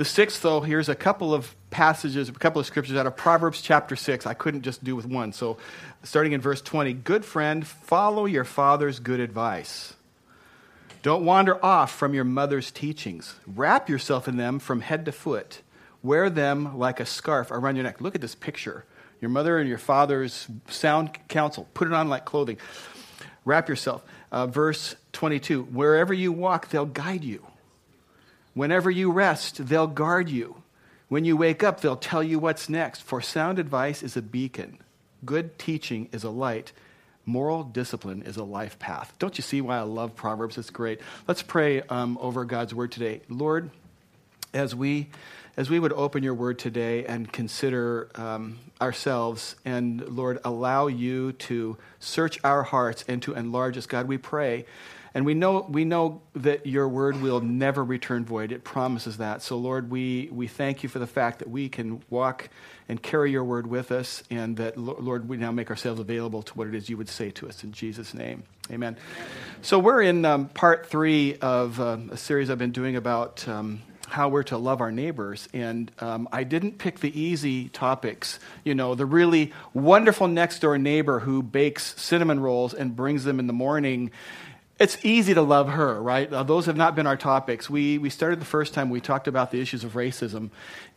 The sixth, though, here's a couple of passages, a couple of scriptures out of Proverbs chapter 6. I couldn't just do with one. So, starting in verse 20 Good friend, follow your father's good advice. Don't wander off from your mother's teachings. Wrap yourself in them from head to foot. Wear them like a scarf around your neck. Look at this picture. Your mother and your father's sound counsel. Put it on like clothing. Wrap yourself. Uh, verse 22 Wherever you walk, they'll guide you. Whenever you rest, they'll guard you. When you wake up, they'll tell you what's next. For sound advice is a beacon, good teaching is a light, moral discipline is a life path. Don't you see why I love Proverbs? It's great. Let's pray um, over God's word today. Lord, as we as we would open your word today and consider um, ourselves and lord allow you to search our hearts and to enlarge us god we pray and we know, we know that your word will never return void. It promises that. So, Lord, we, we thank you for the fact that we can walk and carry your word with us, and that, Lord, we now make ourselves available to what it is you would say to us. In Jesus' name, amen. So, we're in um, part three of uh, a series I've been doing about. Um, how we're to love our neighbors. And um, I didn't pick the easy topics, you know, the really wonderful next door neighbor who bakes cinnamon rolls and brings them in the morning it's easy to love her, right? Uh, those have not been our topics. We, we started the first time, we talked about the issues of racism,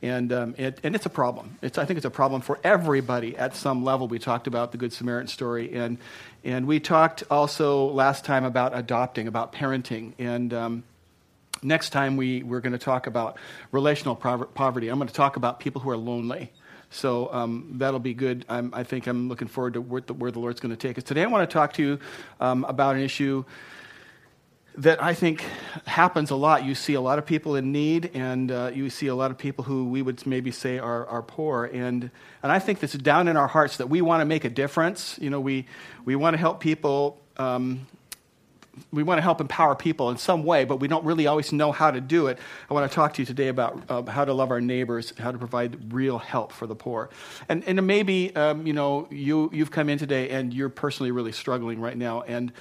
and, um, it, and it's a problem. It's, I think it's a problem for everybody at some level. We talked about the Good Samaritan story, and, and we talked also last time about adopting, about parenting, and um, next time we, we're going to talk about relational poverty. I'm going to talk about people who are lonely. So um, that'll be good. I'm, i think I'm looking forward to where the, where the Lord's going to take us. Today, I want to talk to you um, about an issue that I think happens a lot. You see a lot of people in need, and uh, you see a lot of people who we would maybe say are, are poor. And, and I think this is down in our hearts that we want to make a difference. You know, we, we want to help people. Um, we want to help empower people in some way, but we don't really always know how to do it. I want to talk to you today about uh, how to love our neighbors, how to provide real help for the poor. And, and maybe, um, you know, you, you've come in today and you're personally really struggling right now. And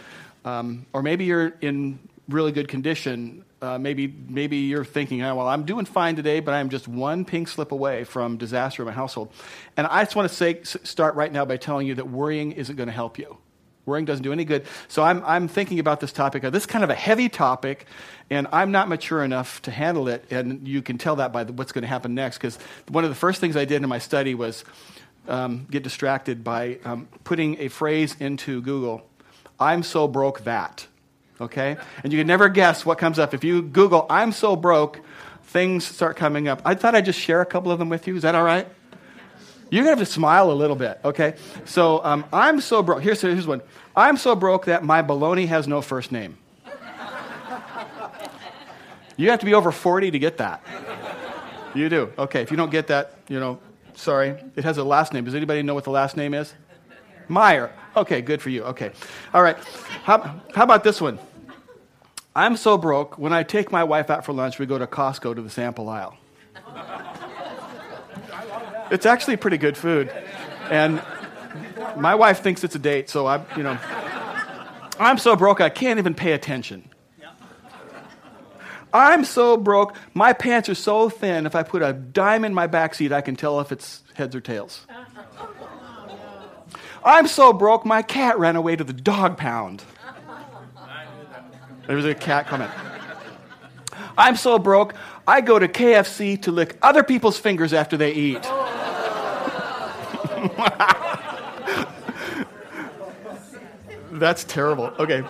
um, or maybe you're in really good condition. Uh, maybe, maybe you're thinking, oh, well, I'm doing fine today, but I'm just one pink slip away from disaster in my household. And I just want to say, start right now by telling you that worrying isn't going to help you. Worrying doesn't do any good. So I'm, I'm thinking about this topic. This is kind of a heavy topic, and I'm not mature enough to handle it. And you can tell that by the, what's going to happen next, because one of the first things I did in my study was um, get distracted by um, putting a phrase into Google I'm so broke that. Okay? And you can never guess what comes up. If you Google, I'm so broke, things start coming up. I thought I'd just share a couple of them with you. Is that all right? You're going to have to smile a little bit, okay? So um, I'm so broke. Here's, here's one. I'm so broke that my baloney has no first name. You have to be over 40 to get that. You do. Okay, if you don't get that, you know, sorry. It has a last name. Does anybody know what the last name is? Mayer. Okay, good for you. Okay. All right. How, how about this one? I'm so broke, when I take my wife out for lunch, we go to Costco to the sample aisle. It's actually pretty good food. And my wife thinks it's a date, so I, you know, I'm so broke I can't even pay attention. I'm so broke, my pants are so thin, if I put a dime in my back seat, I can tell if it's heads or tails. I'm so broke, my cat ran away to the dog pound. There was a cat comment. I'm so broke, I go to KFC to lick other people's fingers after they eat. That's terrible. Okay.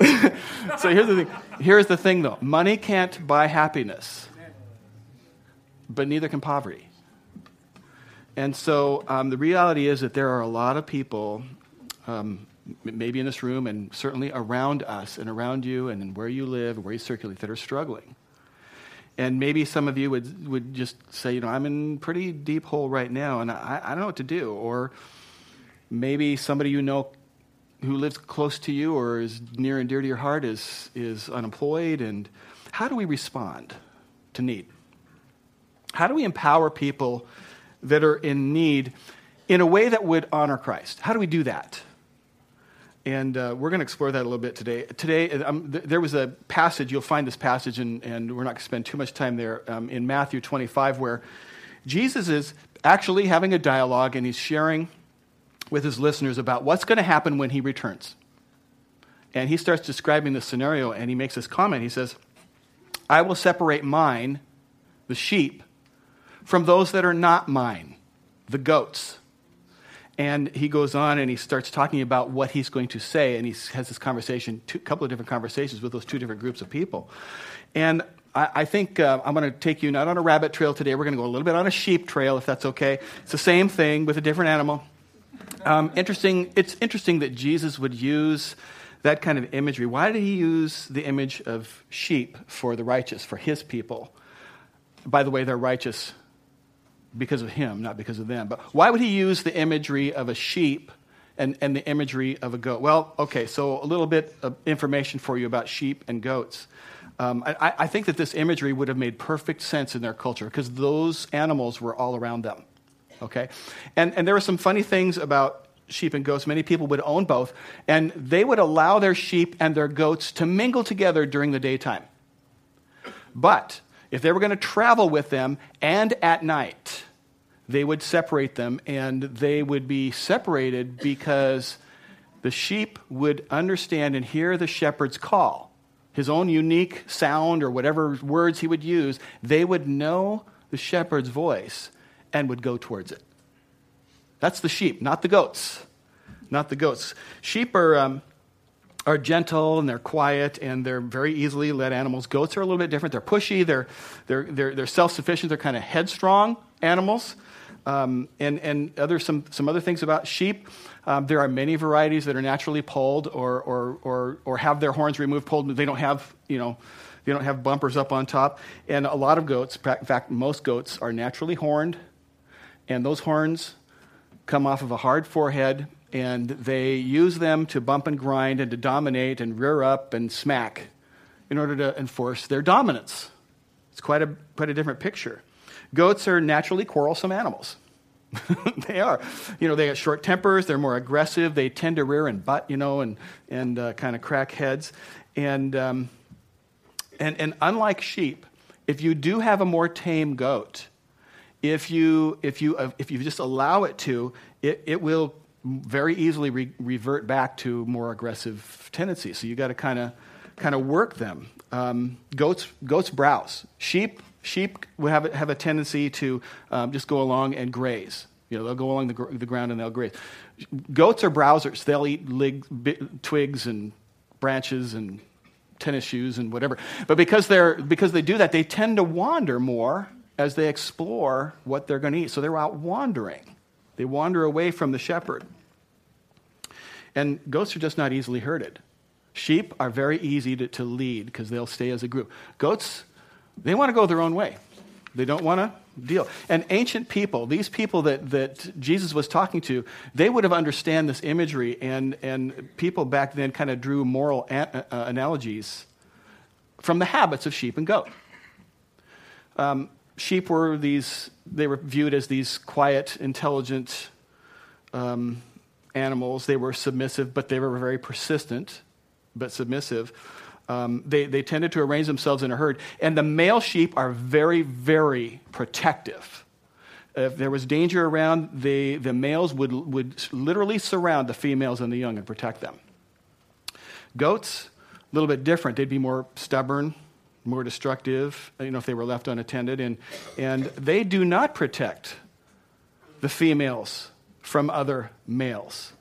so here's the thing. Here's the thing though. Money can't buy happiness. But neither can poverty. And so um, the reality is that there are a lot of people, um, maybe in this room and certainly around us and around you and where you live, where you circulate, that are struggling. And maybe some of you would, would just say, you know, I'm in pretty deep hole right now and I, I don't know what to do. Or maybe somebody you know who lives close to you or is near and dear to your heart is, is unemployed. And how do we respond to need? How do we empower people that are in need in a way that would honor Christ. How do we do that? And uh, we're going to explore that a little bit today. Today, um, th- there was a passage, you'll find this passage, and, and we're not going to spend too much time there, um, in Matthew 25, where Jesus is actually having a dialogue and he's sharing with his listeners about what's going to happen when he returns. And he starts describing the scenario and he makes this comment. He says, I will separate mine, the sheep, from those that are not mine, the goats. And he goes on and he starts talking about what he's going to say. And he has this conversation, a couple of different conversations with those two different groups of people. And I, I think uh, I'm going to take you not on a rabbit trail today. We're going to go a little bit on a sheep trail, if that's okay. It's the same thing with a different animal. Um, interesting. It's interesting that Jesus would use that kind of imagery. Why did he use the image of sheep for the righteous, for his people? By the way, they're righteous because of him, not because of them. But why would he use the imagery of a sheep and, and the imagery of a goat? Well, okay, so a little bit of information for you about sheep and goats. Um, I, I think that this imagery would have made perfect sense in their culture because those animals were all around them. Okay? And, and there were some funny things about sheep and goats. Many people would own both, and they would allow their sheep and their goats to mingle together during the daytime. But if they were going to travel with them and at night, they would separate them, and they would be separated because the sheep would understand and hear the shepherd's call, his own unique sound or whatever words he would use. They would know the shepherd's voice and would go towards it. That's the sheep, not the goats. Not the goats. Sheep are, um, are gentle and they're quiet and they're very easily led animals. Goats are a little bit different. They're pushy, they're, they're, they're, they're self sufficient, they're kind of headstrong animals. Um, and and other, some, some other things about sheep. Um, there are many varieties that are naturally polled or, or, or, or have their horns removed, polled. They don't have, you know, they don't have bumpers up on top. And a lot of goats, in fact, most goats are naturally horned. And those horns come off of a hard forehead, and they use them to bump and grind and to dominate and rear up and smack in order to enforce their dominance. It's quite a, quite a different picture. Goats are naturally quarrelsome animals. they are. You know, they have short tempers, they're more aggressive, they tend to rear and butt, you know, and, and uh, kind of crack heads. And, um, and, and unlike sheep, if you do have a more tame goat, if you, if you, if you just allow it to, it, it will very easily re- revert back to more aggressive tendencies. So you got to kind of kind of work them. Um, goats goats browse. Sheep sheep have a, have a tendency to um, just go along and graze. You know, they'll go along the, gr- the ground and they'll graze. Goats are browsers. They'll eat lig- twigs and branches and tennis shoes and whatever. But because they're because they do that, they tend to wander more as they explore what they're going to eat. So they're out wandering. They wander away from the shepherd. And goats are just not easily herded. Sheep are very easy to, to lead because they'll stay as a group. Goats, they want to go their own way. They don't want to deal. And ancient people, these people that, that Jesus was talking to, they would have understand this imagery, and, and people back then kind of drew moral a- uh, analogies from the habits of sheep and goat. Um, sheep were these, they were viewed as these quiet, intelligent um, animals. They were submissive, but they were very persistent, but submissive. Um, they, they tended to arrange themselves in a herd. And the male sheep are very, very protective. If there was danger around, they, the males would, would literally surround the females and the young and protect them. Goats, a little bit different. They'd be more stubborn, more destructive, you know, if they were left unattended. And, and they do not protect the females from other males.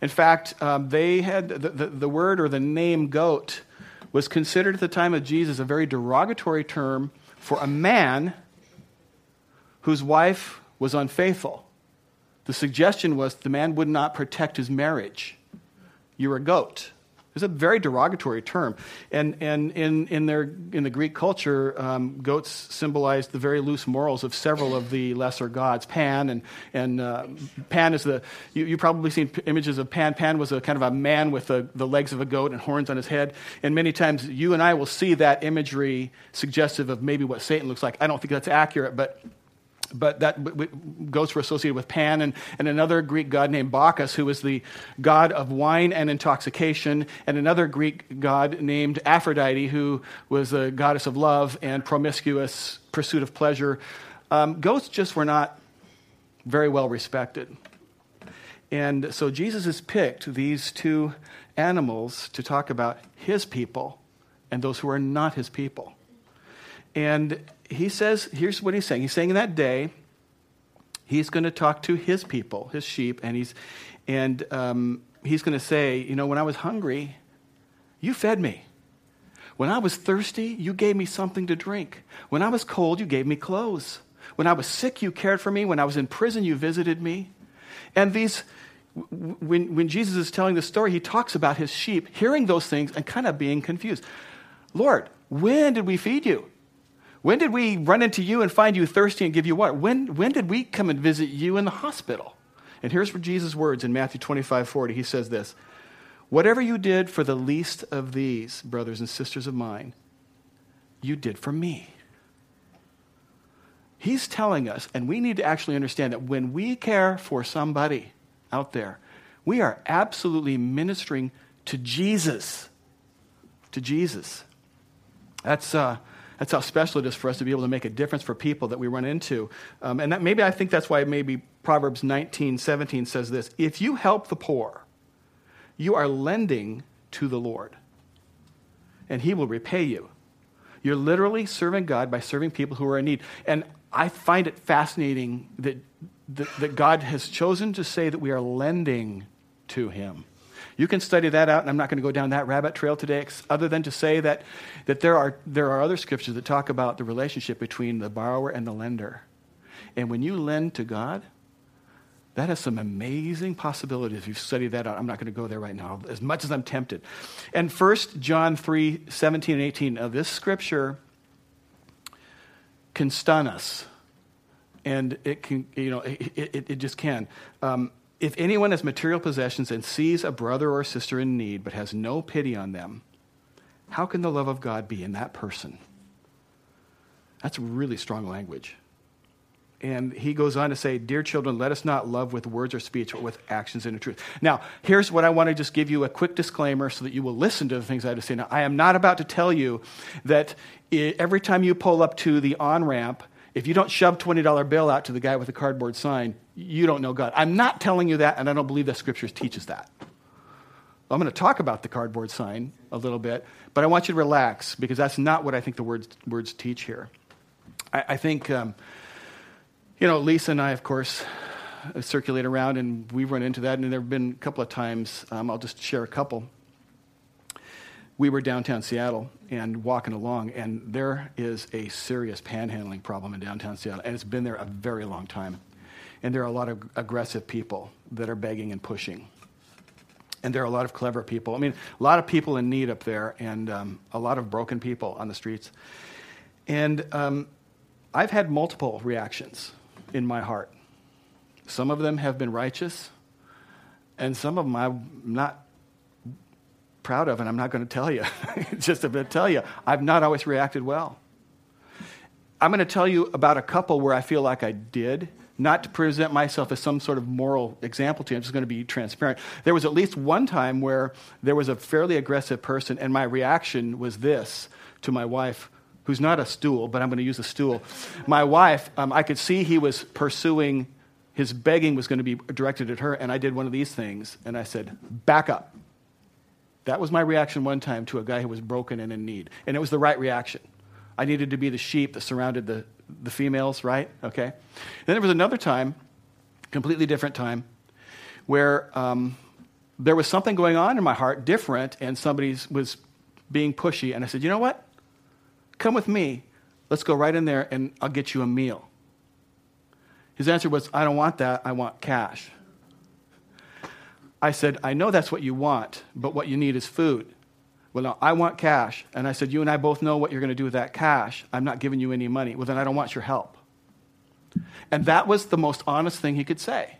In fact, um, they had the, the, the, word or the name goat was considered at the time of Jesus a very derogatory term for a man whose wife was unfaithful. The suggestion was the man would not protect his marriage. You're a goat. It's a very derogatory term. And, and in, in, their, in the Greek culture, um, goats symbolized the very loose morals of several of the lesser gods. Pan, and, and uh, Pan is the, you, you've probably seen images of Pan. Pan was a kind of a man with the, the legs of a goat and horns on his head. And many times you and I will see that imagery suggestive of maybe what Satan looks like. I don't think that's accurate, but but that ghosts were associated with Pan and, and another Greek god named Bacchus, who was the god of wine and intoxication, and another Greek god named Aphrodite, who was a goddess of love and promiscuous pursuit of pleasure. Um, ghosts just were not very well respected. And so Jesus has picked these two animals to talk about his people and those who are not his people. And he says, here's what he's saying. He's saying in that day, he's going to talk to his people, his sheep, and he's, and um, he's going to say, you know, when I was hungry, you fed me. When I was thirsty, you gave me something to drink. When I was cold, you gave me clothes. When I was sick, you cared for me. When I was in prison, you visited me. And these, when, when Jesus is telling the story, he talks about his sheep hearing those things and kind of being confused. Lord, when did we feed you? When did we run into you and find you thirsty and give you water? When, when did we come and visit you in the hospital? And here's Jesus' words in Matthew 25 40. He says this Whatever you did for the least of these, brothers and sisters of mine, you did for me. He's telling us, and we need to actually understand that when we care for somebody out there, we are absolutely ministering to Jesus. To Jesus. That's, uh, that's how special it is for us to be able to make a difference for people that we run into. Um, and that, maybe I think that's why maybe Proverbs 19, 17 says this If you help the poor, you are lending to the Lord, and he will repay you. You're literally serving God by serving people who are in need. And I find it fascinating that, that, that God has chosen to say that we are lending to him. You can study that out, and I'm not going to go down that rabbit trail today, other than to say that, that there, are, there are other scriptures that talk about the relationship between the borrower and the lender. And when you lend to God, that has some amazing possibilities if you study that out. I'm not going to go there right now, as much as I'm tempted. And first, John 3 17 and 18. Now, this scripture can stun us. And it can, you know, it, it, it just can. Um, if anyone has material possessions and sees a brother or sister in need but has no pity on them, how can the love of God be in that person? That's really strong language. And he goes on to say, Dear children, let us not love with words or speech, but with actions and truth. Now, here's what I want to just give you a quick disclaimer so that you will listen to the things I have to say. Now, I am not about to tell you that every time you pull up to the on ramp, if you don't shove $20 bill out to the guy with the cardboard sign, you don't know God. I'm not telling you that, and I don't believe that scripture teaches that. I'm going to talk about the cardboard sign a little bit, but I want you to relax because that's not what I think the words, words teach here. I, I think, um, you know, Lisa and I, of course, circulate around and we've run into that, and there have been a couple of times, um, I'll just share a couple we were downtown Seattle and walking along, and there is a serious panhandling problem in downtown Seattle, and it's been there a very long time. And there are a lot of aggressive people that are begging and pushing. And there are a lot of clever people. I mean, a lot of people in need up there, and um, a lot of broken people on the streets. And um, I've had multiple reactions in my heart. Some of them have been righteous, and some of them I'm not proud of, and I'm not going to tell you. Just to tell you, I've not always reacted well. I'm going to tell you about a couple where I feel like I did, not to present myself as some sort of moral example to you. I'm just going to be transparent. There was at least one time where there was a fairly aggressive person, and my reaction was this to my wife, who's not a stool, but I'm going to use a stool. My wife, um, I could see he was pursuing, his begging was going to be directed at her, and I did one of these things, and I said, Back up. That was my reaction one time to a guy who was broken and in need. And it was the right reaction. I needed to be the sheep that surrounded the, the females, right? Okay. Then there was another time, completely different time, where um, there was something going on in my heart different, and somebody was being pushy. And I said, You know what? Come with me. Let's go right in there, and I'll get you a meal. His answer was, I don't want that. I want cash. I said, I know that's what you want, but what you need is food. Well, no, I want cash. And I said, You and I both know what you're going to do with that cash. I'm not giving you any money. Well, then I don't want your help. And that was the most honest thing he could say.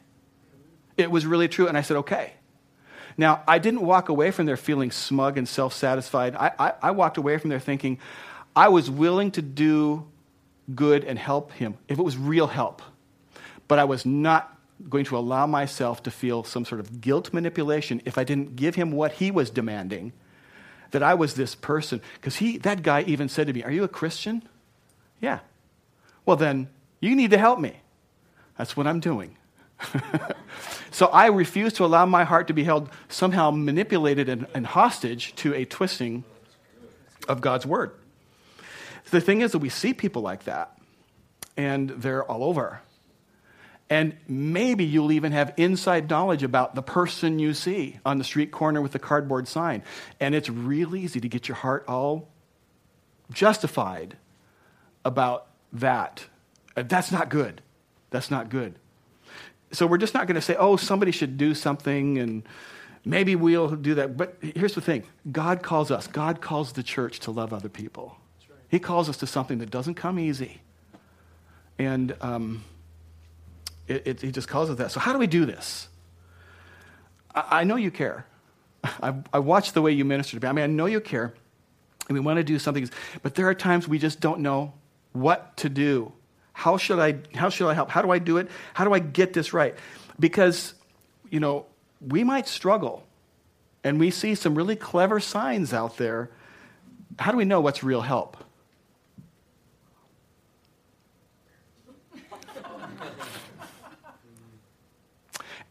It was really true. And I said, Okay. Now, I didn't walk away from there feeling smug and self satisfied. I, I, I walked away from there thinking, I was willing to do good and help him, if it was real help, but I was not going to allow myself to feel some sort of guilt manipulation if I didn't give him what he was demanding, that I was this person. Because he, that guy even said to me, Are you a Christian? Yeah. Well, then you need to help me. That's what I'm doing. so I refuse to allow my heart to be held somehow manipulated and, and hostage to a twisting of God's word. The thing is that we see people like that, and they're all over. And maybe you'll even have inside knowledge about the person you see on the street corner with the cardboard sign. And it's real easy to get your heart all justified about that. Uh, that's not good. That's not good. So we're just not going to say, oh, somebody should do something and maybe we'll do that. But here's the thing God calls us, God calls the church to love other people. He calls us to something that doesn't come easy. And um, it, it, he just calls us that. So, how do we do this? I, I know you care. I, I watched the way you minister to me. I mean, I know you care, and we want to do something, but there are times we just don't know what to do. How should I, how should I help? How do I do it? How do I get this right? Because, you know, we might struggle, and we see some really clever signs out there. How do we know what's real help?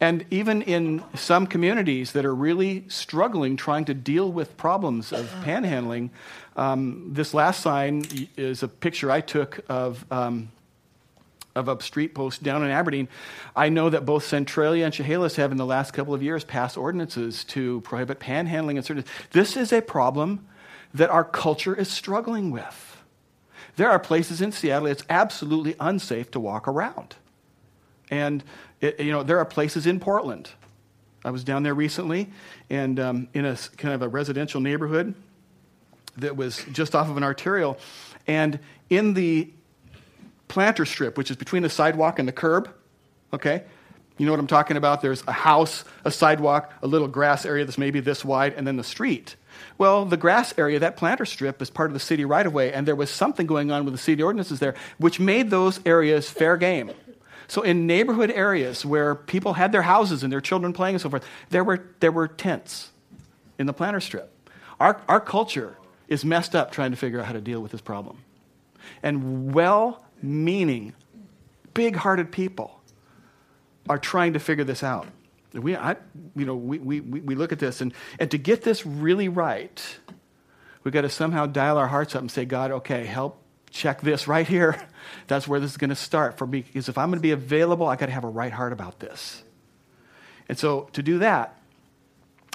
And even in some communities that are really struggling trying to deal with problems of panhandling, um, this last sign is a picture I took of. Um, of a street post down in Aberdeen. I know that both Centralia and Chehalis have, in the last couple of years, passed ordinances to prohibit panhandling and certain. This is a problem that our culture is struggling with. There are places in Seattle it's absolutely unsafe to walk around. And it, you know, there are places in Portland. I was down there recently, and um, in a kind of a residential neighborhood that was just off of an arterial, and in the planter strip, which is between the sidewalk and the curb, okay, you know what I'm talking about? There's a house, a sidewalk, a little grass area that's maybe this wide, and then the street. Well, the grass area, that planter strip, is part of the city right of way, and there was something going on with the city ordinances there, which made those areas fair game. So in neighborhood areas where people had their houses and their children playing and so forth, there were, there were tents in the planter strip. Our, our culture is messed up trying to figure out how to deal with this problem. And well meaning, big hearted people are trying to figure this out. We, I, you know, we, we, we look at this, and, and to get this really right, we've got to somehow dial our hearts up and say, God, okay, help check this right here. That's where this is going to start for me. Because if I'm going to be available, I got to have a right heart about this. And so to do that,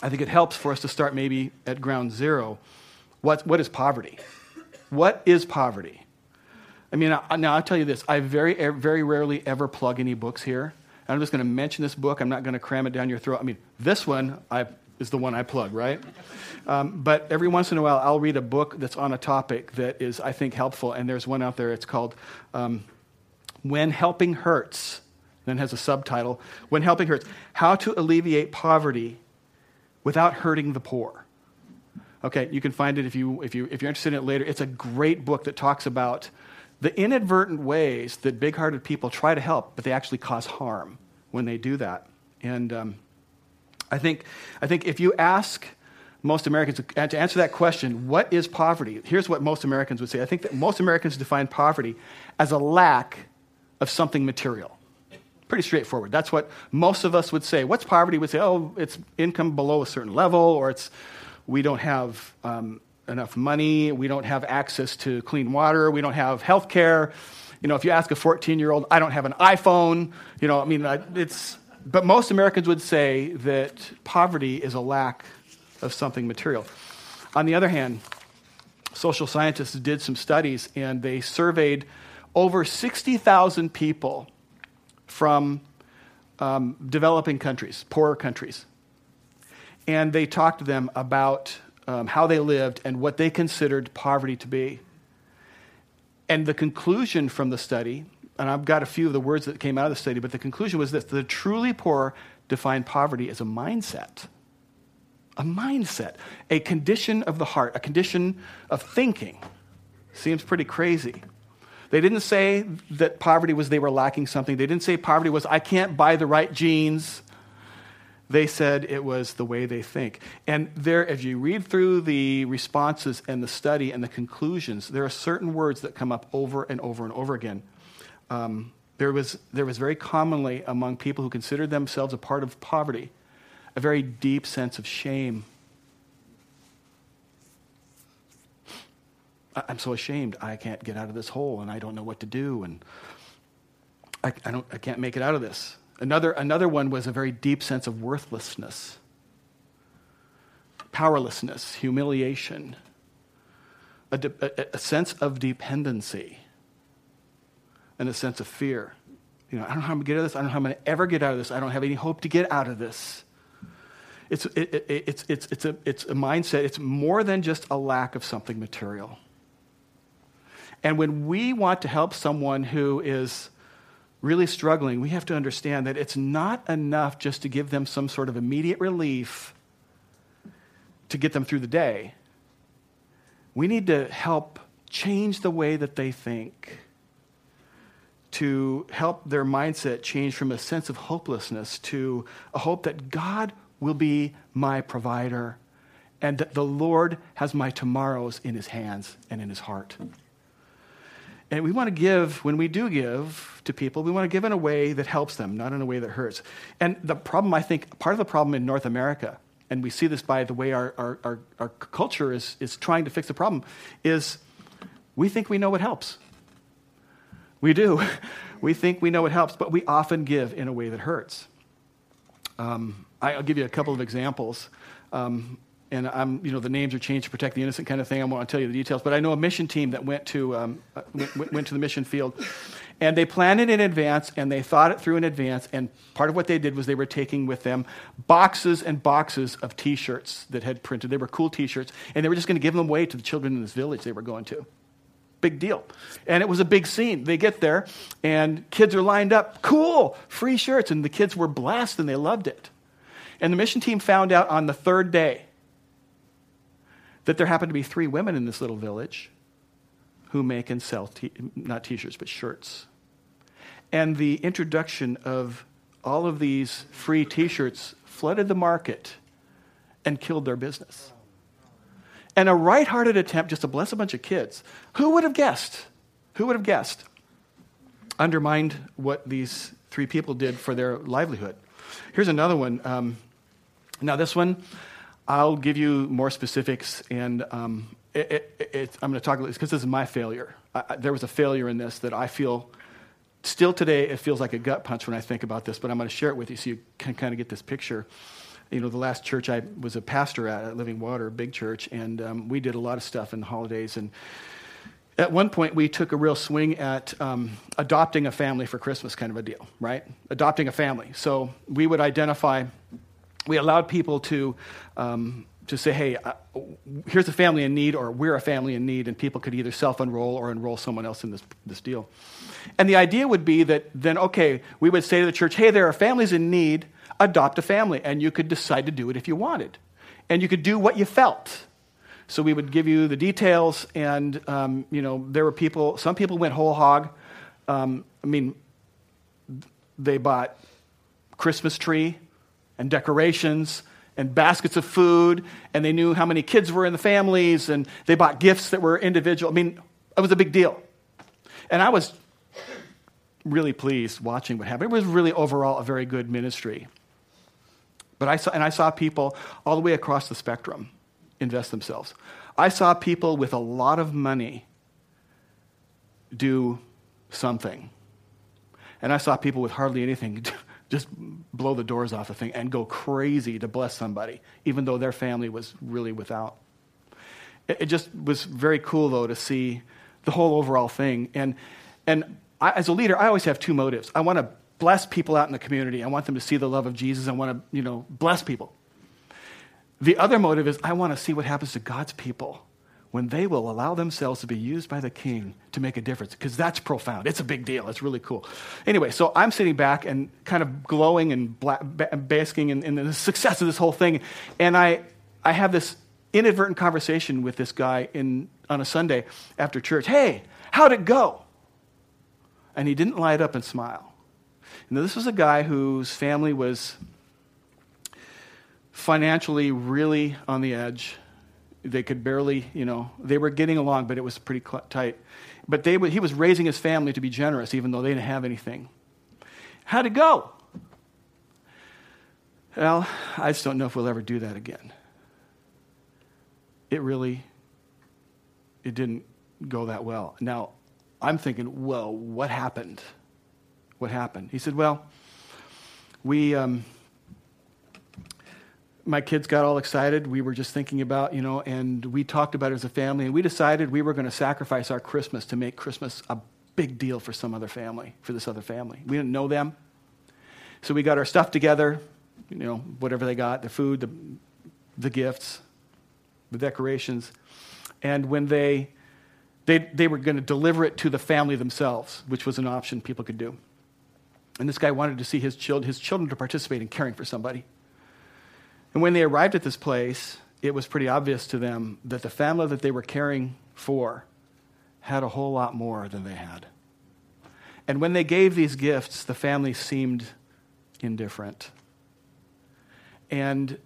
I think it helps for us to start maybe at ground zero. What, what is poverty? What is poverty? I mean, now I'll tell you this. I very, er, very rarely ever plug any books here. I'm just going to mention this book. I'm not going to cram it down your throat. I mean, this one I, is the one I plug, right? Um, but every once in a while, I'll read a book that's on a topic that is, I think, helpful. And there's one out there, it's called um, When Helping Hurts. Then has a subtitle When Helping Hurts How to Alleviate Poverty Without Hurting the Poor. Okay, you can find it if, you, if, you, if you're interested in it later. It's a great book that talks about the inadvertent ways that big hearted people try to help, but they actually cause harm when they do that. And um, I, think, I think if you ask most Americans, to answer that question, what is poverty? Here's what most Americans would say. I think that most Americans define poverty as a lack of something material. Pretty straightforward. That's what most of us would say. What's poverty? We'd say, oh, it's income below a certain level, or it's we don't have um, enough money, we don't have access to clean water, we don't have health care. You know, if you ask a 14 year old, I don't have an iPhone, you know, I mean, it's, but most Americans would say that poverty is a lack of something material. On the other hand, social scientists did some studies and they surveyed over 60,000 people from um, developing countries, poorer countries. And they talked to them about um, how they lived and what they considered poverty to be. And the conclusion from the study, and I've got a few of the words that came out of the study, but the conclusion was this the truly poor define poverty as a mindset a mindset, a condition of the heart, a condition of thinking. Seems pretty crazy. They didn't say that poverty was they were lacking something. They didn't say poverty was I can't buy the right jeans. They said it was the way they think. And there, as you read through the responses and the study and the conclusions, there are certain words that come up over and over and over again. Um, there, was, there was very commonly among people who considered themselves a part of poverty a very deep sense of shame. I'm so ashamed I can't get out of this hole and I don't know what to do and I, I, don't, I can't make it out of this. Another, another one was a very deep sense of worthlessness, powerlessness, humiliation, a, de- a, a sense of dependency, and a sense of fear. You know, I don't know how I'm going to get out of this. I don't know how I'm going to ever get out of this. I don't have any hope to get out of this. It's, it, it, it's, it's, it's, a, it's a mindset, it's more than just a lack of something material. And when we want to help someone who is really struggling, we have to understand that it's not enough just to give them some sort of immediate relief to get them through the day. We need to help change the way that they think, to help their mindset change from a sense of hopelessness to a hope that God will be my provider and that the Lord has my tomorrows in his hands and in his heart. And we want to give, when we do give to people, we want to give in a way that helps them, not in a way that hurts. And the problem, I think, part of the problem in North America, and we see this by the way our, our, our, our culture is, is trying to fix the problem, is we think we know what helps. We do. We think we know it helps, but we often give in a way that hurts. Um, I'll give you a couple of examples. Um, and I'm, you know, the names are changed to protect the innocent kind of thing. I won't tell you the details, but I know a mission team that went to, um, uh, went, went, to the mission field, and they planned it in advance, and they thought it through in advance, and part of what they did was they were taking with them boxes and boxes of T-shirts that had printed. They were cool T-shirts, and they were just going to give them away to the children in this village they were going to. Big deal. And it was a big scene. They get there, and kids are lined up. Cool, free shirts, and the kids were blessed, and they loved it. And the mission team found out on the third day that there happened to be three women in this little village who make and sell t- not t-shirts but shirts and the introduction of all of these free t-shirts flooded the market and killed their business and a right-hearted attempt just to bless a bunch of kids who would have guessed who would have guessed undermined what these three people did for their livelihood here's another one um, now this one I'll give you more specifics, and um, it, it, it, I'm going to talk about this because this is my failure. I, there was a failure in this that I feel still today. It feels like a gut punch when I think about this, but I'm going to share it with you so you can kind of get this picture. You know, the last church I was a pastor at, at Living Water, a big church, and um, we did a lot of stuff in the holidays. And at one point, we took a real swing at um, adopting a family for Christmas, kind of a deal, right? Adopting a family. So we would identify we allowed people to, um, to say, hey, uh, here's a family in need, or we're a family in need, and people could either self enroll or enroll someone else in this, this deal. And the idea would be that then, okay, we would say to the church, hey, there are families in need, adopt a family, and you could decide to do it if you wanted. And you could do what you felt. So we would give you the details, and, um, you know, there were people, some people went whole hog. Um, I mean, they bought Christmas tree and decorations and baskets of food, and they knew how many kids were in the families, and they bought gifts that were individual. I mean, it was a big deal. And I was really pleased watching what happened. It was really overall a very good ministry. But I saw, and I saw people all the way across the spectrum invest themselves. I saw people with a lot of money do something. And I saw people with hardly anything just blow the doors off the thing and go crazy to bless somebody, even though their family was really without. It, just was very cool, though, to see the whole overall thing. And, and I, as a leader, I always have two motives. I want to bless people out in the community. I want them to see the love of Jesus. I want to, you know, bless people. The other motive is I want to see what happens to God's people when they will allow themselves to be used by the king to make a difference, because that's profound. It's a big deal. It's really cool. Anyway, so I'm sitting back and kind of glowing and basking in, in, the success of this whole thing. And I, I have this inadvertent conversation with this guy in, on a Sunday after church. Hey, how'd it go? And he didn't light up and smile. Now, this was a guy whose family was financially really on the edge. They could barely, you know, they were getting along, but it was pretty tight. But they, he was raising his family to be generous, even though they didn't have anything. How'd it go? Well, I just don't know if we'll ever do that again. It really, it didn't go that well. Now, I'm thinking, well, what happened? What happened? He said, well, we, um, my kids got all excited. We were just thinking about, you know, and we talked about it as a family, and we decided we were going to sacrifice our Christmas to make Christmas a big deal for some other family, for this other family. We didn't know them. So we got our stuff together, you know, whatever they got, the food, the, the gifts, the decorations. And when they, they, they were going to deliver it to the family themselves, which was an option people could do. And this guy wanted to see his, child, his children to participate in caring for somebody. And when they arrived at this place, it was pretty obvious to them that the family that they were caring for had a whole lot more than they had. And when they gave these gifts, the family seemed indifferent. And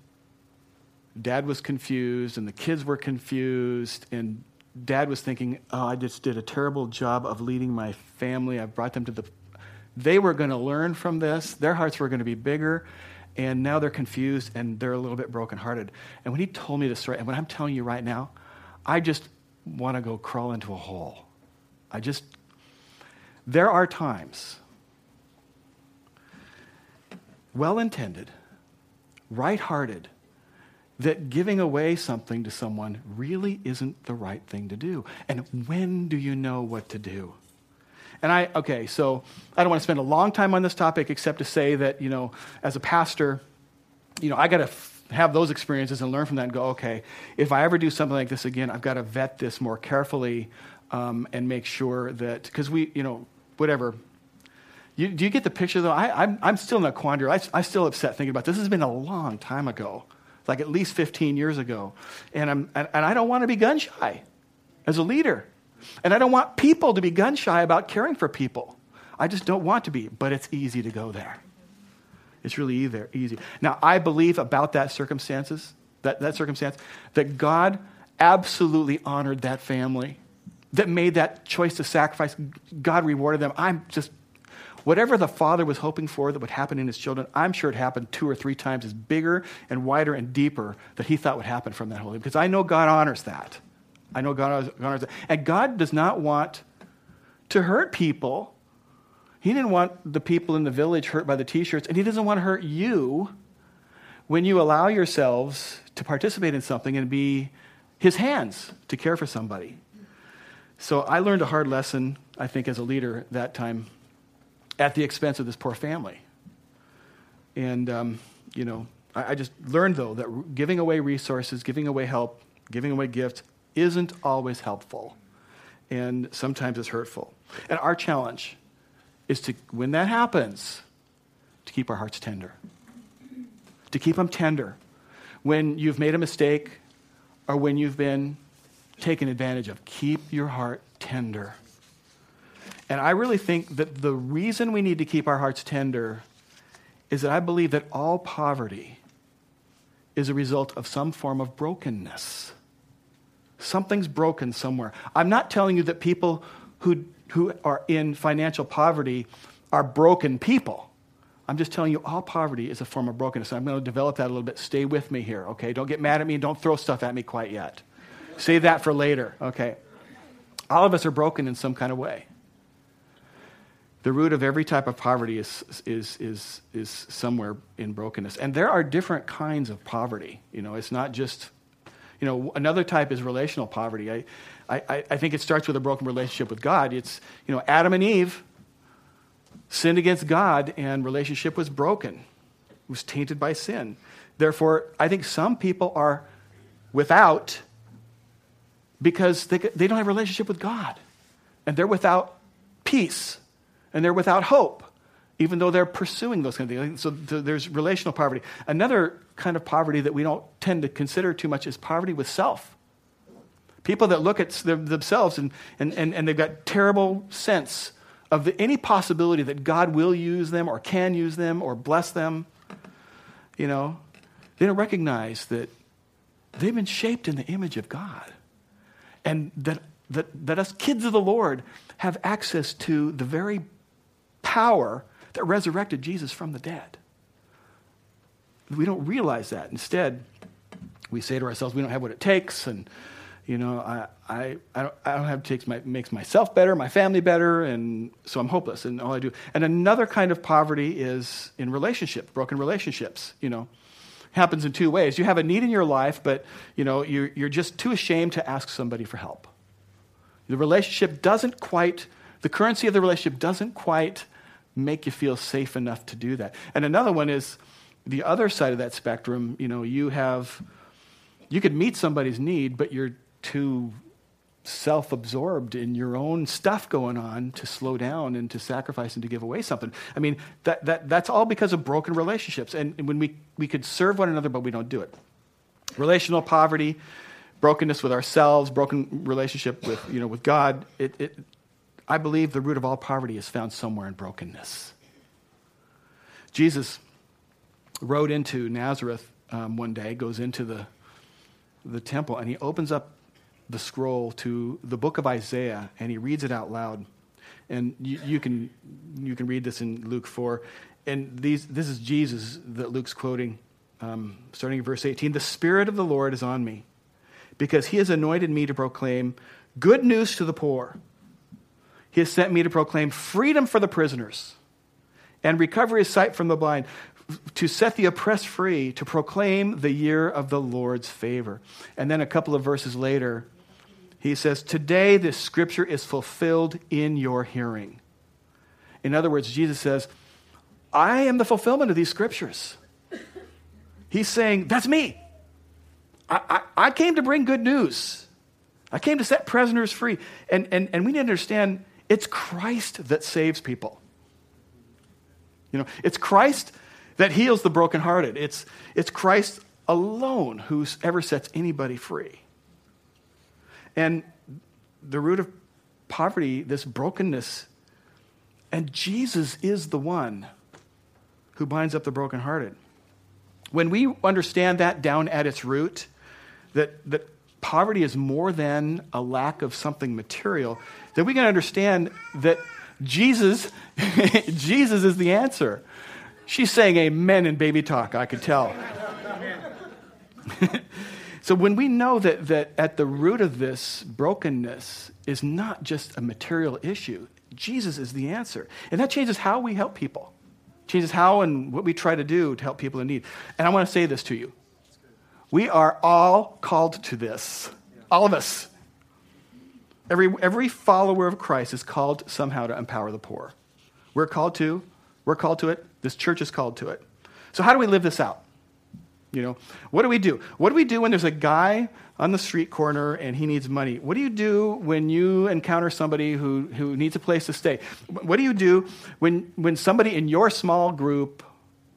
dad was confused, and the kids were confused, and dad was thinking, Oh, I just did a terrible job of leading my family. I brought them to the. They were going to learn from this, their hearts were going to be bigger and now they're confused and they're a little bit brokenhearted. And when he told me this story, and what I'm telling you right now, I just want to go crawl into a hole. I just, there are times, well intended, right hearted, that giving away something to someone really isn't the right thing to do. And when do you know what to do? And I, okay, so I don't want to spend a long time on this topic except to say that, you know, as a pastor, you know, I got to f- have those experiences and learn from that and go, okay, if I ever do something like this again, I've got to vet this more carefully um, and make sure that, because we, you know, whatever. You, do you get the picture though? I, I'm, I'm still in a quandary. I, I'm still upset thinking about this. this has been a long time ago, like at least 15 years ago. And, I'm, and, and I don't want to be gun shy as a leader. And I don't want people to be gun shy about caring for people. I just don't want to be, but it's easy to go there. It's really either easy. Now, I believe about that circumstances, that, that circumstance, that God absolutely honored that family, that made that choice to sacrifice. God rewarded them. I'm just, whatever the father was hoping for that would happen in his children, I'm sure it happened two or three times as bigger and wider and deeper that he thought would happen from that holy, because I know God honors that. I know God it. And God does not want to hurt people. He didn't want the people in the village hurt by the t shirts, and He doesn't want to hurt you when you allow yourselves to participate in something and be His hands to care for somebody. So I learned a hard lesson, I think, as a leader that time at the expense of this poor family. And, um, you know, I, I just learned, though, that giving away resources, giving away help, giving away gifts isn't always helpful, and sometimes it's hurtful. And our challenge is to, when that happens, to keep our hearts tender. To keep them tender. When you've made a mistake or when you've been taken advantage of, keep your heart tender. And I really think that the reason we need to keep our hearts tender is that I believe that all poverty is a result of some form of brokenness. Something's broken somewhere. I'm not telling you that people who, who are in financial poverty are broken people. I'm just telling you all poverty is a form of brokenness. I'm going to develop that a little bit. Stay with me here, okay? Don't get mad at me. and Don't throw stuff at me quite yet. Save that for later, okay? All of us are broken in some kind of way. The root of every type of poverty is, is, is, is somewhere in brokenness. And there are different kinds of poverty. You know, it's not just you know, another type is relational poverty. I, I, I think it starts with a broken relationship with God. It's, you know, Adam and Eve sinned against God and relationship was broken. It was tainted by sin. Therefore, I think some people are without because they, they don't have a relationship with God. And they're without peace. And they're without hope even though they're pursuing those kind of things. So there's relational poverty. Another kind of poverty that we don't tend to consider too much is poverty with self. People that look at themselves and, and, and, and they've got terrible sense of the, any possibility that God will use them or can use them or bless them, you know, they don't recognize that they've been shaped in the image of God. And that, that, that us kids of the Lord have access to the very power that resurrected Jesus from the dead. We don't realize that. Instead, we say to ourselves, we don't have what it takes, and you know, I, I, I, don't, I don't have takes my, makes myself better, my family better, and so I'm hopeless, and all I do. And another kind of poverty is in relationship, broken relationships. You know, happens in two ways. You have a need in your life, but you know, you're, you're just too ashamed to ask somebody for help. The relationship doesn't quite, the currency of the relationship doesn't quite make you feel safe enough to do that. And another one is the other side of that spectrum. You know, you have, you could meet somebody's need, but you're too self absorbed in your own stuff going on to slow down and to sacrifice and to give away something. I mean, that, that, that's all because of broken relationships. And, and when we, we could serve one another, but we don't do it. Relational poverty, brokenness with ourselves, broken relationship with, you know, with God, it, it, I believe the root of all poverty is found somewhere in brokenness. Jesus rode into Nazareth um, one day, goes into the, the temple, and he opens up the scroll to the book of Isaiah and he reads it out loud. And you, you, can, you can read this in Luke 4. And these, this is Jesus that Luke's quoting, um, starting in verse 18. The Spirit of the Lord is on me because he has anointed me to proclaim good news to the poor. He has sent me to proclaim freedom for the prisoners and recovery of sight from the blind, to set the oppressed free, to proclaim the year of the Lord's favor. And then a couple of verses later, he says, Today this scripture is fulfilled in your hearing. In other words, Jesus says, I am the fulfillment of these scriptures. He's saying, That's me. I, I, I came to bring good news. I came to set prisoners free. And, and, and we need to understand it's Christ that saves people. You know, it's Christ that heals the brokenhearted. It's, it's Christ alone who ever sets anybody free. And the root of poverty, this brokenness, and Jesus is the one who binds up the brokenhearted. When we understand that down at its root, that, that poverty is more than a lack of something material, then we can understand that Jesus, Jesus is the answer. She's saying amen in baby talk, I could tell. So when we know that, that at the root of this brokenness is not just a material issue, Jesus is the answer. And that changes how we help people, changes how and what we try to do to help people in need. And I want to say this to you. We are all called to this. All of us. Every, every follower of Christ is called somehow to empower the poor. We're called to. We're called to it. This church is called to it. So, how do we live this out? You know, what do we do? What do we do when there's a guy on the street corner and he needs money? What do you do when you encounter somebody who, who needs a place to stay? What do you do when, when somebody in your small group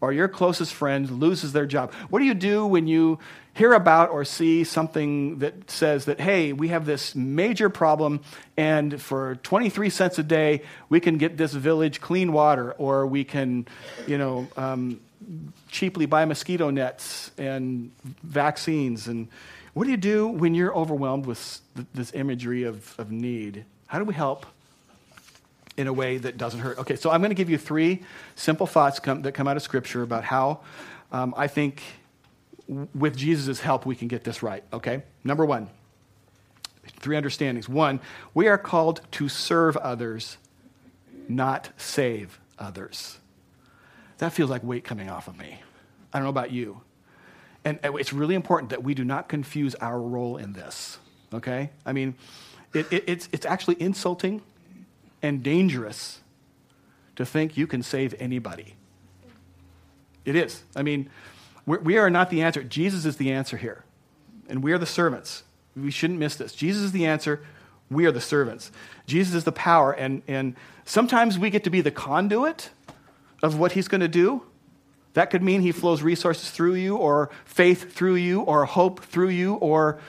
or your closest friend loses their job? What do you do when you hear about or see something that says that, hey, we have this major problem, and for 23 cents a day, we can get this village clean water, or we can, you know, um, cheaply buy mosquito nets and vaccines. And what do you do when you're overwhelmed with this imagery of, of need? How do we help in a way that doesn't hurt? Okay, so I'm going to give you three simple thoughts come, that come out of Scripture about how um, I think with Jesus' help we can get this right. Okay, number one, three understandings. One, we are called to serve others, not save others that feels like weight coming off of me. I don't know about you. And it's really important that we do not confuse our role in this, okay? I mean, it, it, it's, it's actually insulting and dangerous to think you can save anybody. It is. I mean, we're, we are not the answer. Jesus is the answer here. And we are the servants. We shouldn't miss this. Jesus is the answer. We are the servants. Jesus is the power. And, and sometimes we get to be the conduit of what he's going to do. That could mean he flows resources through you, or faith through you, or hope through you, or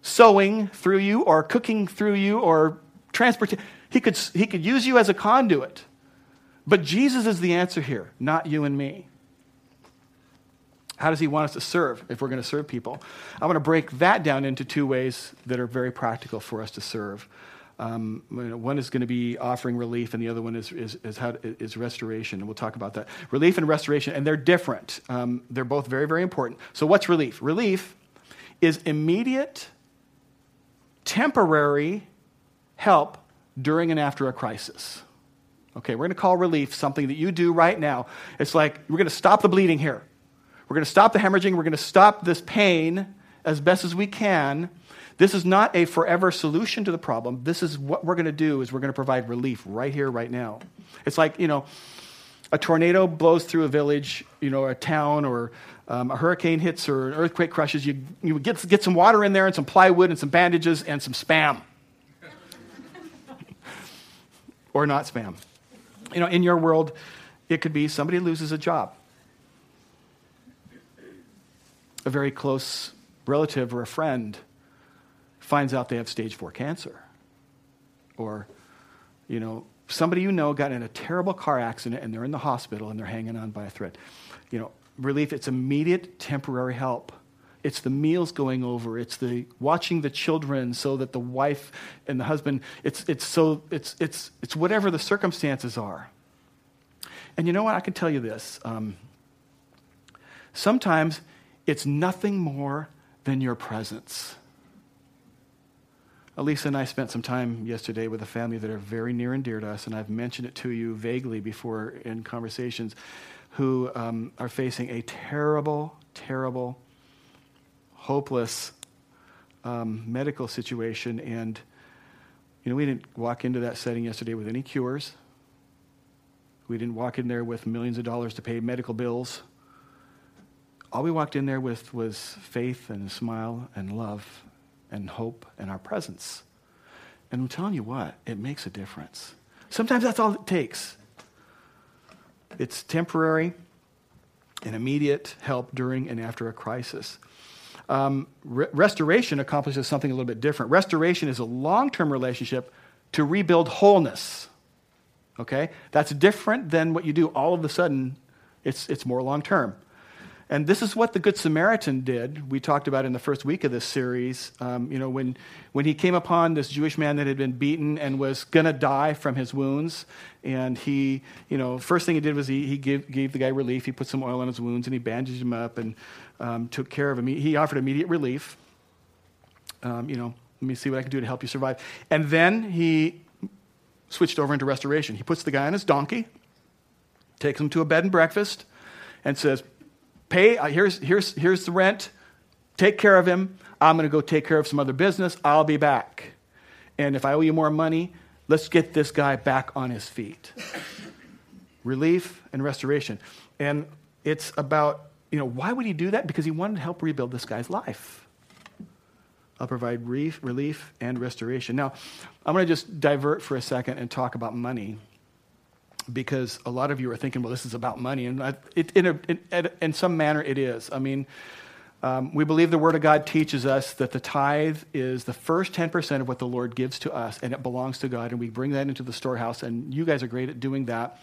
sowing through you, or cooking through you, or transportation. He could, he could use you as a conduit. But Jesus is the answer here, not you and me. How does he want us to serve if we're going to serve people? I want to break that down into two ways that are very practical for us to serve. Um, one is going to be offering relief, and the other one is, is, is, how, is restoration. And we'll talk about that. Relief and restoration, and they're different. Um, they're both very, very important. So, what's relief? Relief is immediate, temporary help during and after a crisis. Okay, we're going to call relief something that you do right now. It's like we're going to stop the bleeding here. We're going to stop the hemorrhaging. We're going to stop this pain as best as we can. This is not a forever solution to the problem. This is what we're going to do is we're going to provide relief right here, right now. It's like, you know, a tornado blows through a village, you know, a town, or um, a hurricane hits or an earthquake crushes. You, you get, get some water in there and some plywood and some bandages and some spam. or not spam. You know, in your world, it could be somebody loses a job. A very close relative or a friend finds out they have stage four cancer. Or, you know, somebody you know got in a terrible car accident and they're in the hospital and they're hanging on by a thread. You know, relief, it's immediate temporary help. It's the meals going over. It's the watching the children so that the wife and the husband, it's, it's so, it's, it's, it's whatever the circumstances are. And you know what? I can tell you this. Um, sometimes it's nothing more than your presence. Elisa and I spent some time yesterday with a family that are very near and dear to us, and I've mentioned it to you vaguely before in conversations, who um, are facing a terrible, terrible, hopeless um, medical situation. And, you know, we didn't walk into that setting yesterday with any cures. We didn't walk in there with millions of dollars to pay medical bills. All we walked in there with was faith and a smile and love and hope and our presence. And I'm telling you what, it makes a difference. Sometimes that's all it takes. It's temporary and immediate help during and after a crisis. Um, re- restoration accomplishes something a little bit different. Restoration is a long term relationship to rebuild wholeness. Okay? That's different than what you do all of a sudden, it's, it's more long term. And this is what the Good Samaritan did. We talked about in the first week of this series. Um, you know, when, when he came upon this Jewish man that had been beaten and was going to die from his wounds, and he, you know, first thing he did was he, he gave, gave the guy relief. He put some oil on his wounds and he bandaged him up and um, took care of him. He, he offered immediate relief. Um, you know, let me see what I can do to help you survive. And then he switched over into restoration. He puts the guy on his donkey, takes him to a bed and breakfast, and says, pay, uh, here's, here's, here's the rent, take care of him. I'm going to go take care of some other business. I'll be back. And if I owe you more money, let's get this guy back on his feet. Relief and restoration. And it's about, you know, why would he do that? Because he wanted to help rebuild this guy's life. I'll provide relief, relief and restoration. Now, I'm going to just divert for a second and talk about money because a lot of you are thinking, well, this is about money. And I, it, in, a, in, in, some manner, it is. I mean, um, we believe the Word of God teaches us that the tithe is the first 10% of what the Lord gives to us, and it belongs to God, and we bring that into the storehouse, and you guys are great at doing that.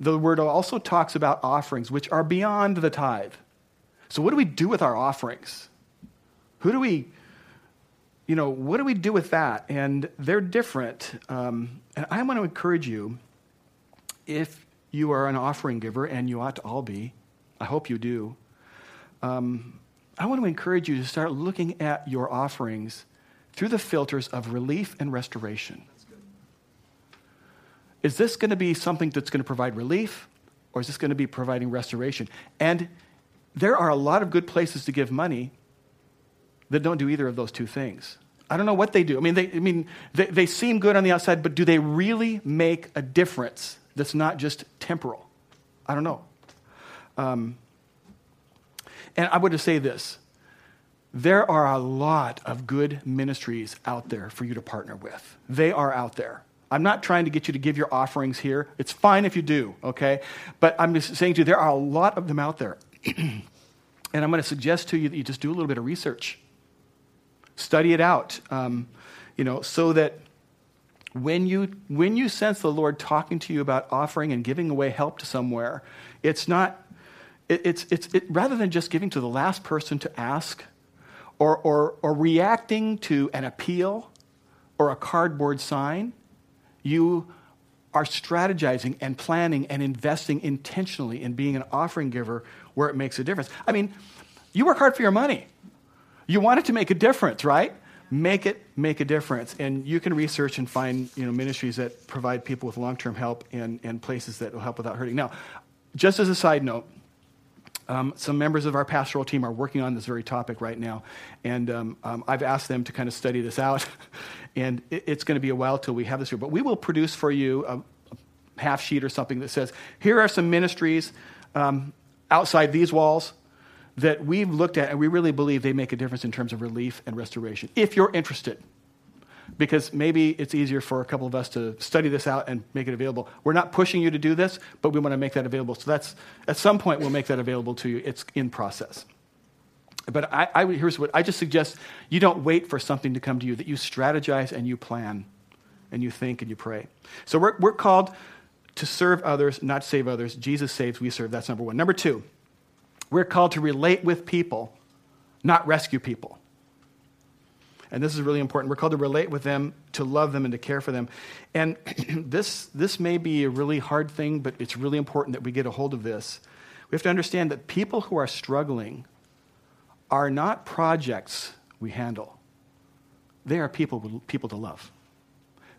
The Word also talks about offerings, which are beyond the tithe. So, what do we do with our offerings? Who do we, you know, what do we do with that? And they're different. Um, and I want to encourage you if you are an offering giver, and you ought to all be, I hope you do, um, I want to encourage you to start looking at your offerings through the filters of relief and restoration. Is this going to be something that's going to provide relief, or is this going to be providing restoration? And there are a lot of good places to give money that don't do either of those two things. I don't know what they do. I mean, they, I mean, they, they seem good on the outside, but do they really make a difference that's not just temporal. I don't know. Um, and I would just say this there are a lot of good ministries out there for you to partner with. They are out there. I'm not trying to get you to give your offerings here. It's fine if you do, okay? But I'm just saying to you, there are a lot of them out there. and I'm going to suggest to you that you just do a little bit of research, study it out, um, you know, so that when you, when you sense the Lord talking to you about offering and giving away help to somewhere, it's not, it, it's, it's, it, rather than just giving to the last person to ask or, or, or reacting to an appeal or a cardboard sign, you are strategizing and planning and investing intentionally in being an offering giver where it makes a difference. I mean, you work hard for your money. You want it to make a difference, right? Make it make a difference. And you can research and find you know, ministries that provide people with long term help and, and places that will help without hurting. Now, just as a side note, um, some members of our pastoral team are working on this very topic right now, and um, um, I've asked them to kind of study this out. and it, it's going to be a while till we have this here, but we will produce for you a, a half sheet or something that says, here are some ministries um, outside these walls that we've looked at and we really believe they make a difference in terms of relief and restoration, if you're interested. Because maybe it's easier for a couple of us to study this out and make it available. We're not pushing you to do this, but we want to make that available. So that's at some point we'll make that available to you. It's in process. But I, I, here's what I just suggest you don't wait for something to come to you, that you strategize and you plan and you think and you pray. So we're, we're called to serve others, not save others. Jesus saves, we serve. That's number one. Number two, we're called to relate with people, not rescue people. And this is really important. We're called to relate with them, to love them, and to care for them. And this, this may be a really hard thing, but it's really important that we get a hold of this. We have to understand that people who are struggling are not projects we handle, they are people, people to love.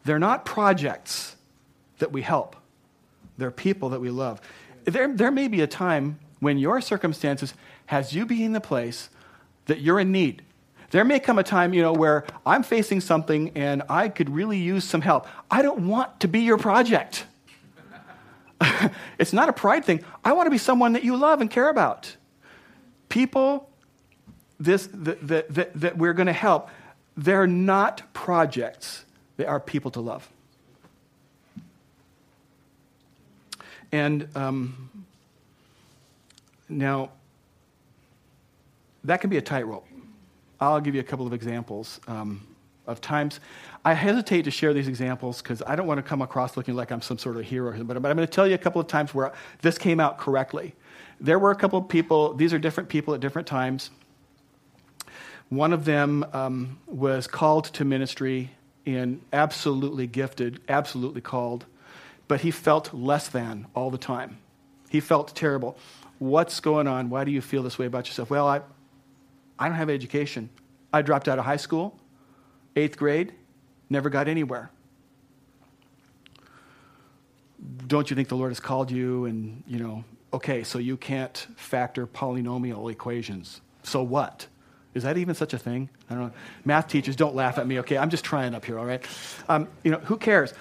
They're not projects that we help, they're people that we love. There, there may be a time when your circumstances has you be in the place that you're in need. There may come a time, you know, where I'm facing something and I could really use some help. I don't want to be your project. it's not a pride thing. I want to be someone that you love and care about. People this, that, that, that, that we're going to help, they're not projects, they are people to love. And um, now, that can be a tightrope. I'll give you a couple of examples um, of times. I hesitate to share these examples because I don't want to come across looking like I'm some sort of hero, but, I'm going to tell you a couple of times where this came out correctly. There were a couple of people, these are different people at different times. One of them um, was called to ministry and absolutely gifted, absolutely called, but he felt less than all the time. He felt terrible. What's going on? Why do you feel this way about yourself? Well, I, I don't have education. I dropped out of high school, eighth grade, never got anywhere. Don't you think the Lord has called you? And, you know, okay, so you can't factor polynomial equations. So what? Is that even such a thing? I don't know. Math teachers, don't laugh at me, okay? I'm just trying up here, all right? Um, you know, who cares?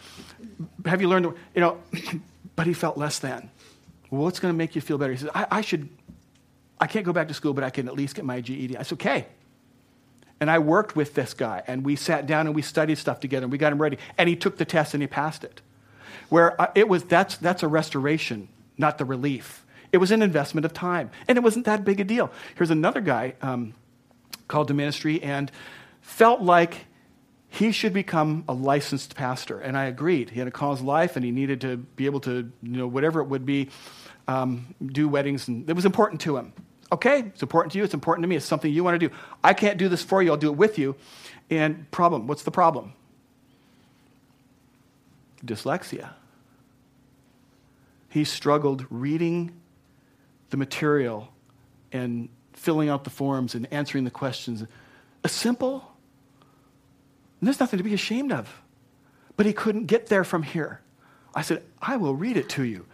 Have you learned, the you know, but he felt less than. Well, what's going to make you feel better? He says, I, I should, I can't go back to school, but I can at least get my GED. I said, okay. And I worked with this guy, and we sat down and we studied stuff together, and we got him ready. And he took the test and he passed it. Where it was, that's, that's a restoration, not the relief. It was an investment of time, and it wasn't that big a deal. Here's another guy um, called to ministry and felt like he should become a licensed pastor. And I agreed. He had a cause life and he needed to be able to, you know, whatever it would be, um, do weddings. And it was important to him. Okay, it's important to you. It's important to me. It's something you want to do. I can't do this for you. I'll do it with you. And problem, what's the problem? Dyslexia. He struggled reading the material and filling out the forms and answering the questions. A simple and there's nothing to be ashamed of. But he couldn't get there from here. I said, I will read it to you.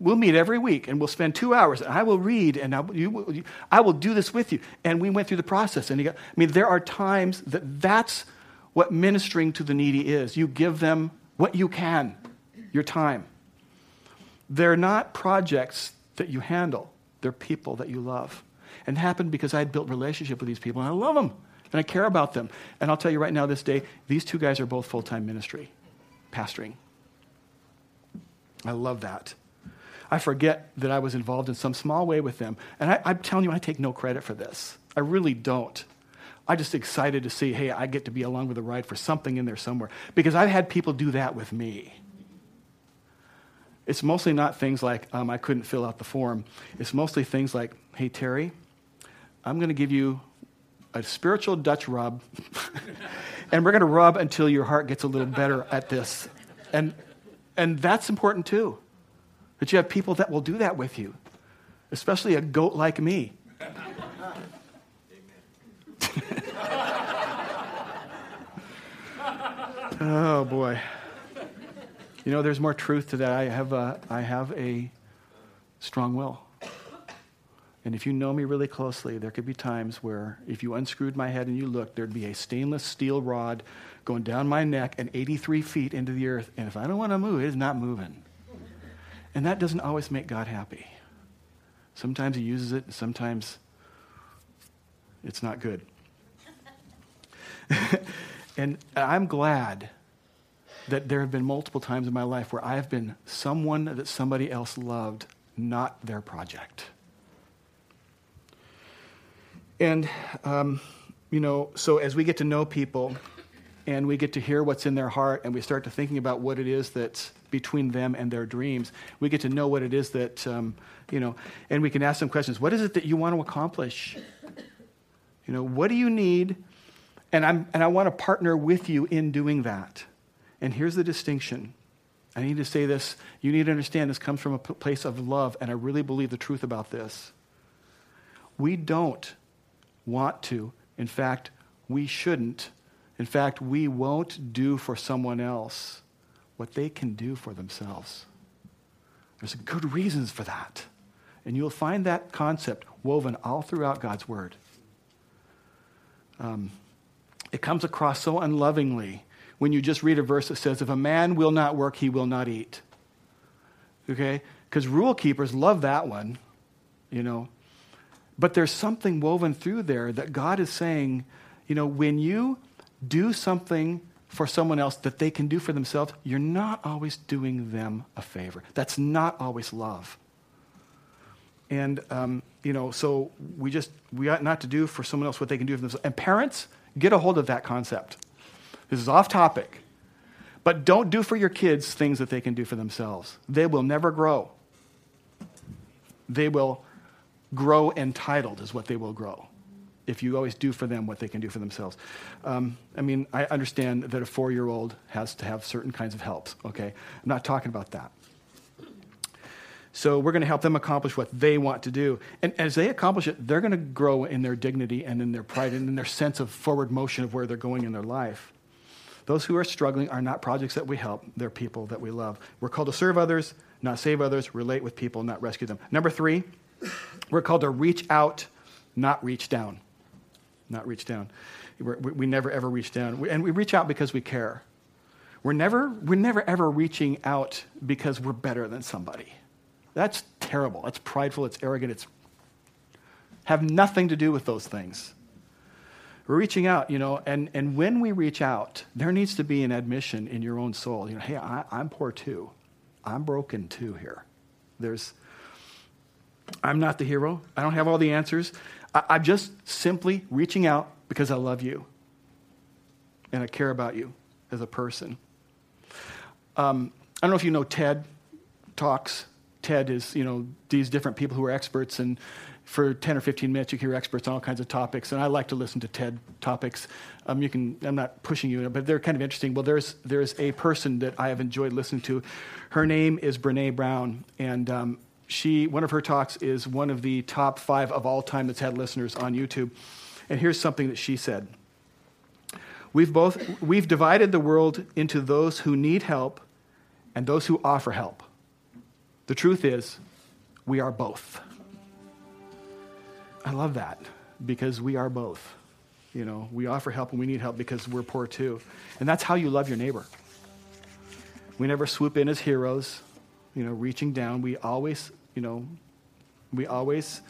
We'll meet every week and we'll spend two hours and I will read and I will, you, I will do this with you. And we went through the process. And he got, I mean, there are times that that's what ministering to the needy is. You give them what you can, your time. They're not projects that you handle, they're people that you love. And happened because I had built relationship with these people and I love them and I care about them. And I'll tell you right now, this day, these two guys are both full time ministry, pastoring. I love that. I forget that I was involved in some small way with them. And I, am telling you, I take no credit for this. I really don't. I'm just excited to see, hey, I get to be along with the ride for something in there somewhere. Because I've had people do that with me. It's mostly not things like, um, I couldn't fill out the form. It's mostly things like, hey, Terry, I'm going to give you a spiritual Dutch rub, and we're going to rub until your heart gets a little better at this. And, and that's important too, that you have people that will do that with you, especially a goat like me. oh boy. You know, there's more truth to that. I have a, I have a strong will. And if you know me really closely, there could be times where if you unscrewed my head and you looked, there'd be a stainless steel rod going down my neck and 83 feet into the earth. And if I don't want to move, it is not moving. And that doesn't always make God happy. Sometimes he uses it, and sometimes it's not good. and I'm glad that there have been multiple times in my life where I have been someone that somebody else loved, not their project. And, um, you know, so as we get to know people and we get to hear what's in their heart and we start to thinking about what it is that's between them and their dreams, we get to know what it is that, um, you know, and we can ask them questions. What is it that you want to accomplish? You know, what do you need? And, I'm, and I want to partner with you in doing that. And here's the distinction. I need to say this. You need to understand this comes from a place of love, and I really believe the truth about this. We don't want to. In fact, we shouldn't. In fact, we won't do for someone else what they can do for themselves. There's good reasons for that. And you'll find that concept woven all throughout God's Word. Um, it comes across so unlovingly when you just read a verse that says, If a man will not work, he will not eat. Okay? Because rule keepers love that one, you know. But there's something woven through there that God is saying, you know, when you do something for someone else that they can do for themselves, you're not always doing them a favor. That's not always love. And, um, you know, so we just, we ought not to do for someone else what they can do for themselves. And parents, get a hold of that concept. This is off topic. But don't do for your kids things that they can do for themselves. They will never grow. They will grow entitled, is what they will grow if you always do for them what they can do for themselves. Um, I mean, I understand that a four year old has to have certain kinds of helps, okay? I'm not talking about that. So we're going to help them accomplish what they want to do. And as they accomplish it, they're going to grow in their dignity and in their pride and in their sense of forward motion of where they're going in their life. Those who are struggling are not projects that we help, they're people that we love. We're called to serve others, not save others, relate with people, not rescue them. Number three, we're called to reach out, not reach down. Not reach down. We're, we never ever reach down. And we reach out because we care. We're never, we're never ever reaching out because we're better than somebody. That's terrible. That's prideful. It's arrogant. It's have nothing to do with those things. We're reaching out, you know, and, and when we reach out, there needs to be an admission in your own soul. You know, hey, I, I'm poor too. I'm broken too here. There's, I'm not the hero. I don't have all the answers. I, I'm just simply reaching out because I love you and I care about you as a person. Um, I don't know if you know TED Talks. TED is, you know, these different people who are experts and for 10 or 15 minutes, you hear experts on all kinds of topics, and I like to listen to TED topics. Um, you can, I'm not pushing you, but they're kind of interesting. Well, there's, there's a person that I have enjoyed listening to. Her name is Brene Brown, and um, she, one of her talks is one of the top five of all time that's had listeners on YouTube. And here's something that she said. We've both, we've divided the world into those who need help and those who offer help. The truth is, we are both. I love that because we are both. You know, we offer help and we need help because we're poor too. And that's how you love your neighbor. We never swoop in as heroes, you know, reaching down. We always, you know, we always,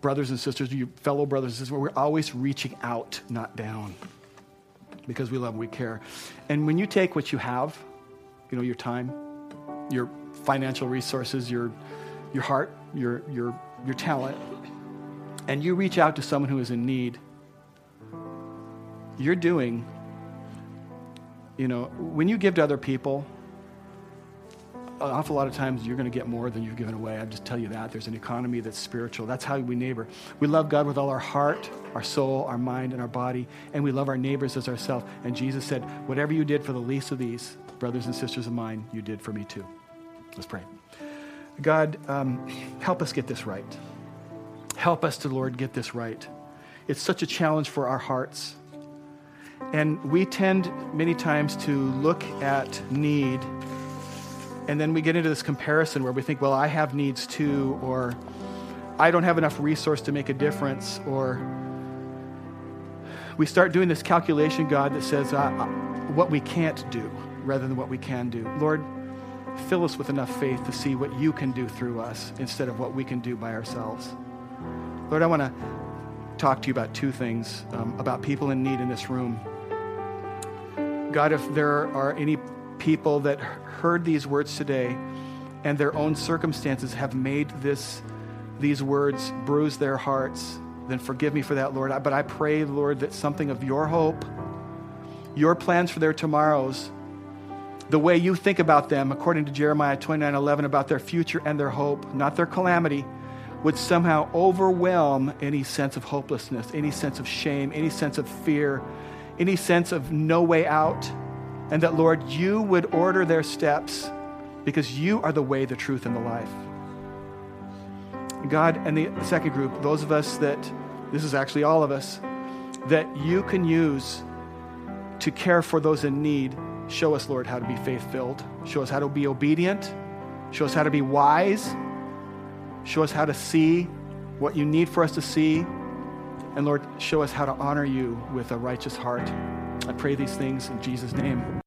brothers and sisters, you fellow brothers and sisters, we're always reaching out, not down. Because we love and we care. And when you take what you have, you know, your time, your financial resources, your your heart, your your your talent, and you reach out to someone who is in need, you're doing, you know, when you give to other people, an awful lot of times you're going to get more than you've given away. I just tell you that. There's an economy that's spiritual. That's how we neighbor. We love God with all our heart, our soul, our mind, and our body, and we love our neighbors as ourselves. And Jesus said, Whatever you did for the least of these, brothers and sisters of mine, you did for me too. Let's pray. God, um, help us get this right. Help us to, Lord, get this right. It's such a challenge for our hearts. And we tend many times to look at need and then we get into this comparison where we think, well, I have needs too, or I don't have enough resource to make a difference, or we start doing this calculation, God, that says uh, uh, what we can't do rather than what we can do. Lord, fill us with enough faith to see what you can do through us instead of what we can do by ourselves. Lord, I want to talk to you about two things um, about people in need in this room. God, if there are any people that heard these words today and their own circumstances have made this, these words bruise their hearts, then forgive me for that, Lord. But I pray, Lord, that something of your hope, your plans for their tomorrows, the way you think about them, according to Jeremiah 29 11, about their future and their hope, not their calamity, would somehow overwhelm any sense of hopelessness, any sense of shame, any sense of fear, any sense of no way out and that, Lord, you would order their steps because you are the way, the truth, and the life. God, and the second group, those of us that, this is actually all of us, that you can use to care for those in need, show us, Lord, how to be faith filled. Show us how to be obedient. Show us how to be wise. Show us how to see what you need for us to see. And Lord, show us how to honor you with a righteous heart. I pray these things in Jesus' name.